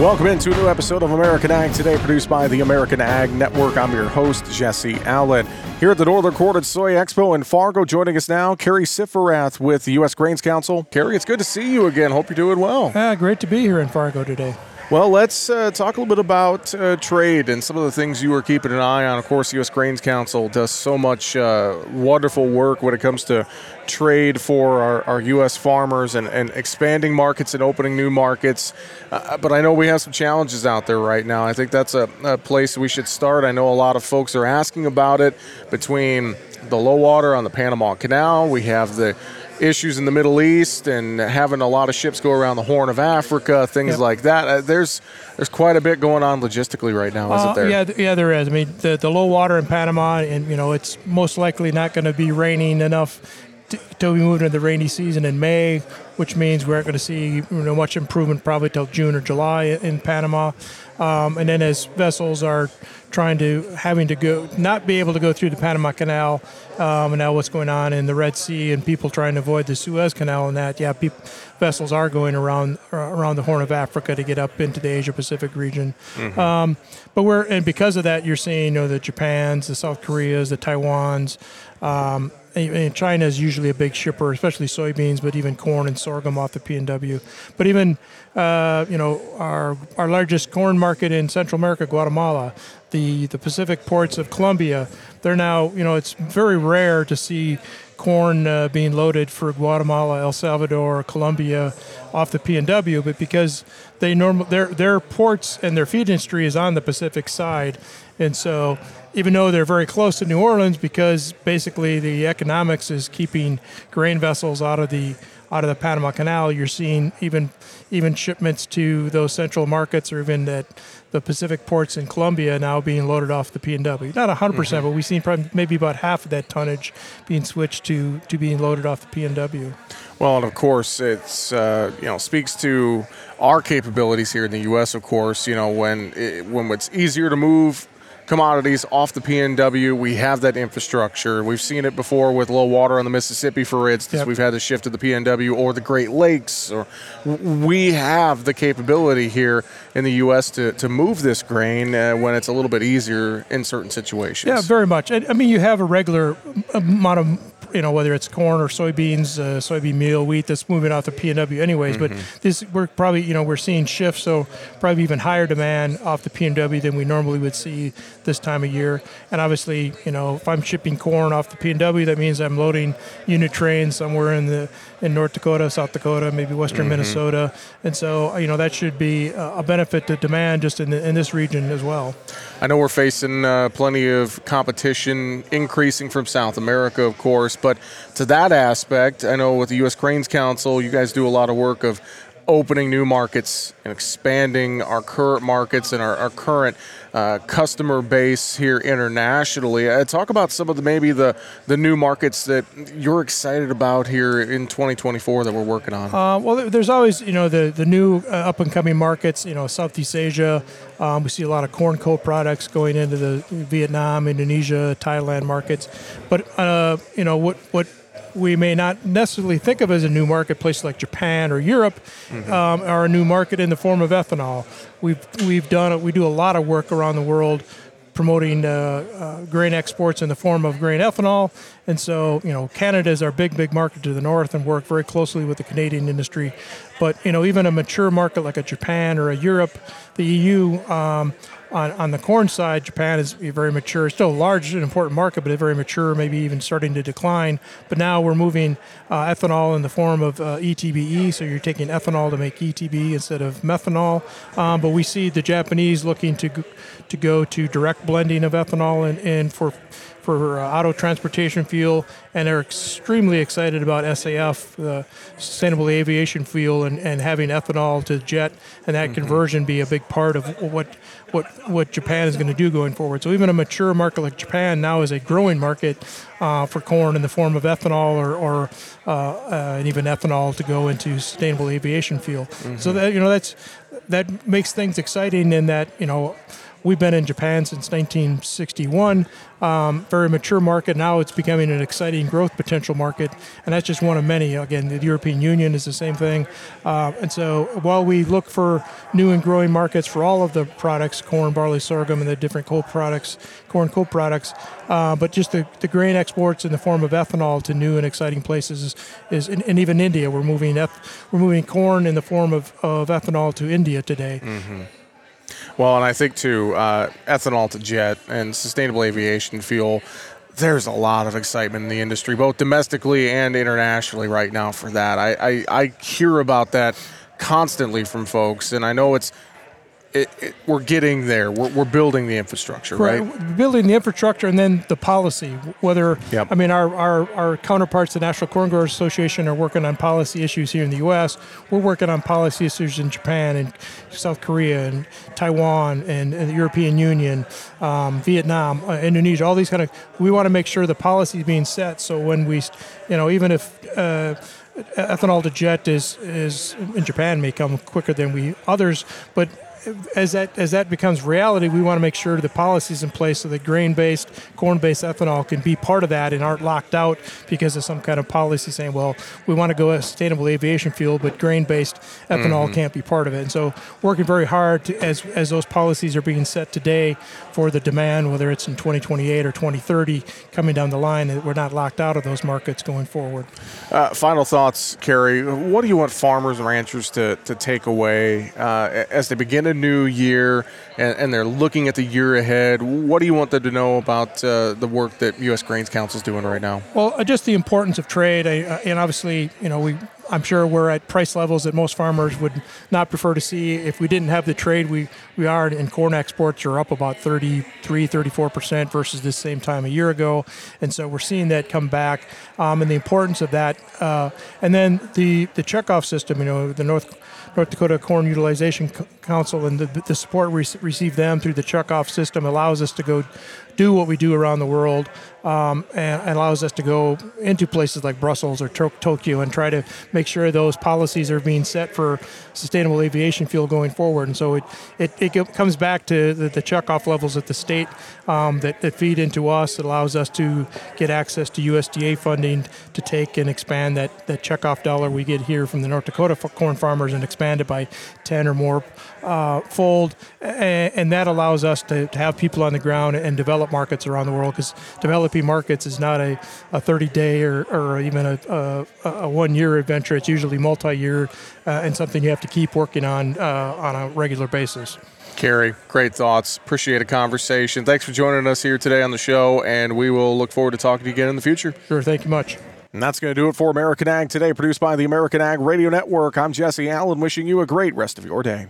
Welcome into a new episode of American Ag Today, produced by the American Ag Network. I'm your host, Jesse Allen. Here at the Northern Corn and Soy Expo in Fargo, joining us now, Cary Sifferath with the U.S. Grains Council. Cary, it's good to see you again. Hope you're doing well. Ah, great to be here in Fargo today. Well, let's uh, talk a little bit about uh, trade and some of the things you are keeping an eye on. Of course, the U.S. Grains Council does so much uh, wonderful work when it comes to trade for our, our U.S. farmers and, and, expanding markets and opening new markets. Uh, but I know we have some challenges out there right now. I think that's a, a place we should start. I know a lot of folks are asking about it between the low water on the Panama Canal. We have the issues in the Middle East and having a lot of ships go around the Horn of Africa, things yep. like that. Uh, there's there's quite a bit going on logistically right now, isn't uh, there? Yeah, yeah, there is. I mean, the, the low water in Panama, and you know, it's most likely not going to be raining enough until we move into the rainy season in May, which means we aren't going to see you know, much improvement probably till June or July in Panama. Um, and then as vessels are trying to having to go not be able to go through the Panama Canal, um, and now what's going on in the Red Sea and people trying to avoid the Suez Canal and that, yeah, people, vessels are going around uh, around the Horn of Africa to get up into the Asia Pacific region. Mm-hmm. Um, but we're and because of that, you're seeing you know the Japans, the South Koreas, the Taiwans. And China is usually a big shipper, especially soybeans, but even corn and sorghum off the PNW. But even uh, you know our our largest corn market in Central America, Guatemala, the the Pacific ports of Colombia, they're now you know it's very rare to see corn uh, being loaded for Guatemala, El Salvador, Colombia off the PNW, but because they normal their their ports and their feed industry is on the Pacific side, and so even though they're very close to New Orleans, because basically the economics is keeping grain vessels out of the out of the Panama Canal, you're seeing even even shipments to those central markets or even that the Pacific ports in Colombia now being loaded off the PNW. Not 100%, mm-hmm. but we've seen probably maybe about half of that tonnage being switched to, to being loaded off the PNW. Well, and of course, it's uh, you know speaks to our capabilities here in the U.S. Of course, you know when it, when it's easier to move commodities off the PNW. We have that infrastructure. We've seen it before with low water on the Mississippi, for instance. Yep. We've had to shift to the PNW or the Great Lakes. Or we have the capability here in the U.S. to, to move this grain uh, when it's a little bit easier in certain situations. Yeah, very much. I mean, you have a regular amount of you know whether it's corn or soybeans, uh, soybean meal, wheat that's moving off the PNW anyways. Mm-hmm. But this we're probably you know we're seeing shifts, so probably even higher demand off the PNW than we normally would see this time of year. And obviously, you know, if I'm shipping corn off the PNW, that means I'm loading unit trains somewhere in the in North Dakota, South Dakota, maybe Western mm-hmm. Minnesota, and so you know that should be a benefit to demand just in the, in this region as well. I know we're facing uh, plenty of competition increasing from South America, of course, but to that aspect, I know with the U.S. Grains Council, you guys do a lot of work of opening new markets and expanding our current markets and our, our current uh, customer base here internationally. Uh, talk about some of the maybe the the new markets that you're excited about here in 2024 that we're working on. Uh, well, there's always you know the the new uh, up and coming markets. You know, Southeast Asia. Um, we see a lot of corn co-products going into the Vietnam, Indonesia, Thailand markets. But uh, you know what what we may not necessarily think of as a new marketplace like Japan or Europe, mm-hmm. um, are a new market in the form of ethanol. We've we've done we do a lot of work around the world promoting uh, uh, grain exports in the form of grain ethanol. And so, you know, Canada is our big, big market to the north and work very closely with the Canadian industry. But, you know, even a mature market like a Japan or a Europe, the EU, um, on, on the corn side, Japan is very mature, still a large and important market, but very mature, maybe even starting to decline. But now we're moving uh, ethanol in the form of uh, ETBE, so you're taking ethanol to make ETB instead of methanol. Um, but we see the Japanese looking to to go to direct blending of ethanol and, and for for uh, auto transportation fuel, and they're extremely excited about SAF, the sustainable aviation fuel, and, and having ethanol to jet, and that mm-hmm. conversion be a big part of what what what Japan is going to do going forward. So even a mature market like Japan now is a growing market uh, for corn in the form of ethanol or, or uh, uh, and even ethanol to go into sustainable aviation fuel. Mm-hmm. So that you know that's that makes things exciting in that you know we've been in Japan since 1961. Um, very mature market. Now it's becoming an exciting growth potential market, and that's just one of many. Again, the European Union is the same thing. Uh, and so while we look for new and growing markets for all of the products, corn, barley, sorghum, and the different co-products, corn co-products, uh, but just the, the grain exports in the form of ethanol to new and exciting places is, is and, and even India. We're moving eth- we're moving corn in the form of, of ethanol to India today. Mm-hmm. Well, and I think too, uh, ethanol to jet and sustainable aviation fuel. There's a lot of excitement in the industry, both domestically and internationally, right now for that. I, I, I hear about that constantly from folks, and I know it's it, it, we're getting there. We're, we're, building the infrastructure, right? right? Building the infrastructure and then the policy. Whether yep. I mean, our, our, our counterparts, the National Corn Growers Association, are working on policy issues here in the U.S. We're working on policy issues in Japan and South Korea and Taiwan and, and the European Union, um, Vietnam, uh, Indonesia. All these kind of. We want to make sure the policy is being set. So when we, you know, even if uh, ethanol to jet is is in Japan may come quicker than we others, but as that as that becomes reality, we want to make sure the policies in place so that grain-based, corn-based ethanol can be part of that and aren't locked out because of some kind of policy saying, well, we want to go a sustainable aviation fuel, but grain-based ethanol mm-hmm. can't be part of it. And so, working very hard to, as as those policies are being set today for the demand, whether it's in 2028 or 2030, coming down the line, that we're not locked out of those markets going forward. Uh, final thoughts, Cary. What do you want farmers and ranchers to to take away uh, as they begin to new year and, and, they're looking at the year ahead, what do you want them to know about uh, the work that U.S. Grains Council is doing right now? Well, uh, just the importance of trade, I, uh, and obviously, you know, we I'm sure we're at price levels that most farmers would not prefer to see. If we didn't have the trade, we, we are in corn exports are up about 33, 34% versus this same time a year ago. And so we're seeing that come back um, and the importance of that. Uh, and then the, the checkoff system, you know, the North North Dakota Corn Utilization Council and the, the support we receive them through the checkoff system allows us to go do what we do around the world um, and, allows us to go into places like Brussels or Tokyo and try to make sure those policies are being set for sustainable aviation fuel going forward. And so it, it, it comes back to the, the checkoff levels at the state um, that, that feed into us. It allows us to get access to USDA funding to take and expand that, that checkoff dollar we get here from the North Dakota corn farmers and expand it by 10 or more uh, fold. And, and, that allows us to, to have people on the ground and develop markets around the world because developing markets is not a, a 30 day or, or even a, a, a one year adventure. It's usually multi year uh, and something you have to keep working on uh, on a regular basis. Cary, great thoughts. Appreciate a conversation. Thanks for joining us here today on the show, and we will look forward to talking to you again in the future. Sure, thank you much. And that's going to do it for American Ag today, produced by the American Ag Radio Network. I'm Jesse Allen, wishing you a great rest of your day.